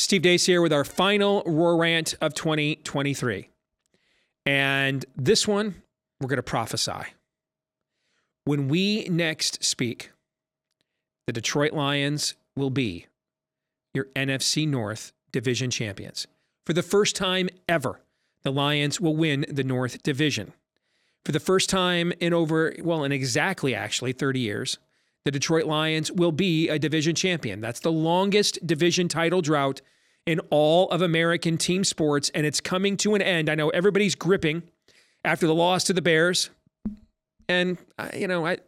Steve Deace here with our final Roar Rant of 2023. And this one, we're going to prophesy. When we next speak, the Detroit Lions will be your NFC North Division champions. For the first time ever, the Lions will win the North Division. For the first time in over, well, in exactly actually 30 years, the Detroit Lions will be a division champion. That's the longest division title drought in all of American team sports, and it's coming to an end. I know everybody's gripping after the loss to the Bears, and I, you know, I,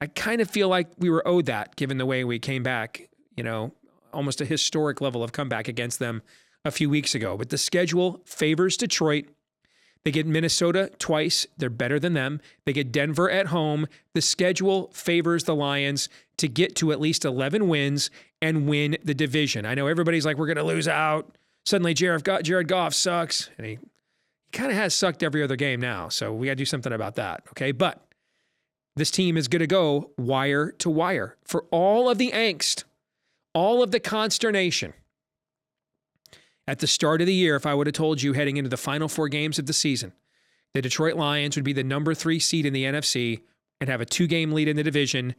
I kind of feel like we were owed that given the way we came back. You know, almost a historic level of comeback against them a few weeks ago. But the schedule favors Detroit. They get Minnesota twice. They're better than them. They get Denver at home. The schedule favors the Lions to get to at least 11 wins and win the division. I know everybody's like, we're going to lose out. Suddenly, Jared Goff, sucks. And he, he kind of has sucked every other game now. So we got to do something about that. Okay. But this team is going to go wire to wire for all of the angst, all of the consternation at the start of the year, if I would have told you heading into the final four games of the season, the Detroit Lions would be the number three seed in the NFC and have a two game lead in the division,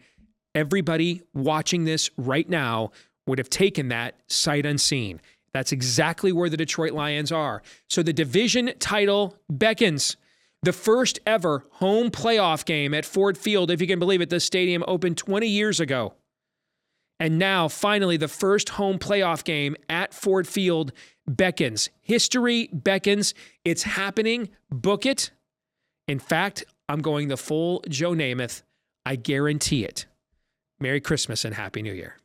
everybody watching this right now would have taken that sight unseen. That's exactly where the Detroit Lions are. So the division title beckons. The first ever home playoff game at Ford Field, if you can believe it, the stadium opened 20 years ago. And now, finally, the first home playoff game at Ford Field beckons. History beckons. It's happening. Book it. In fact, I'm going the full Joe Namath. I guarantee it. Merry Christmas and Happy New Year.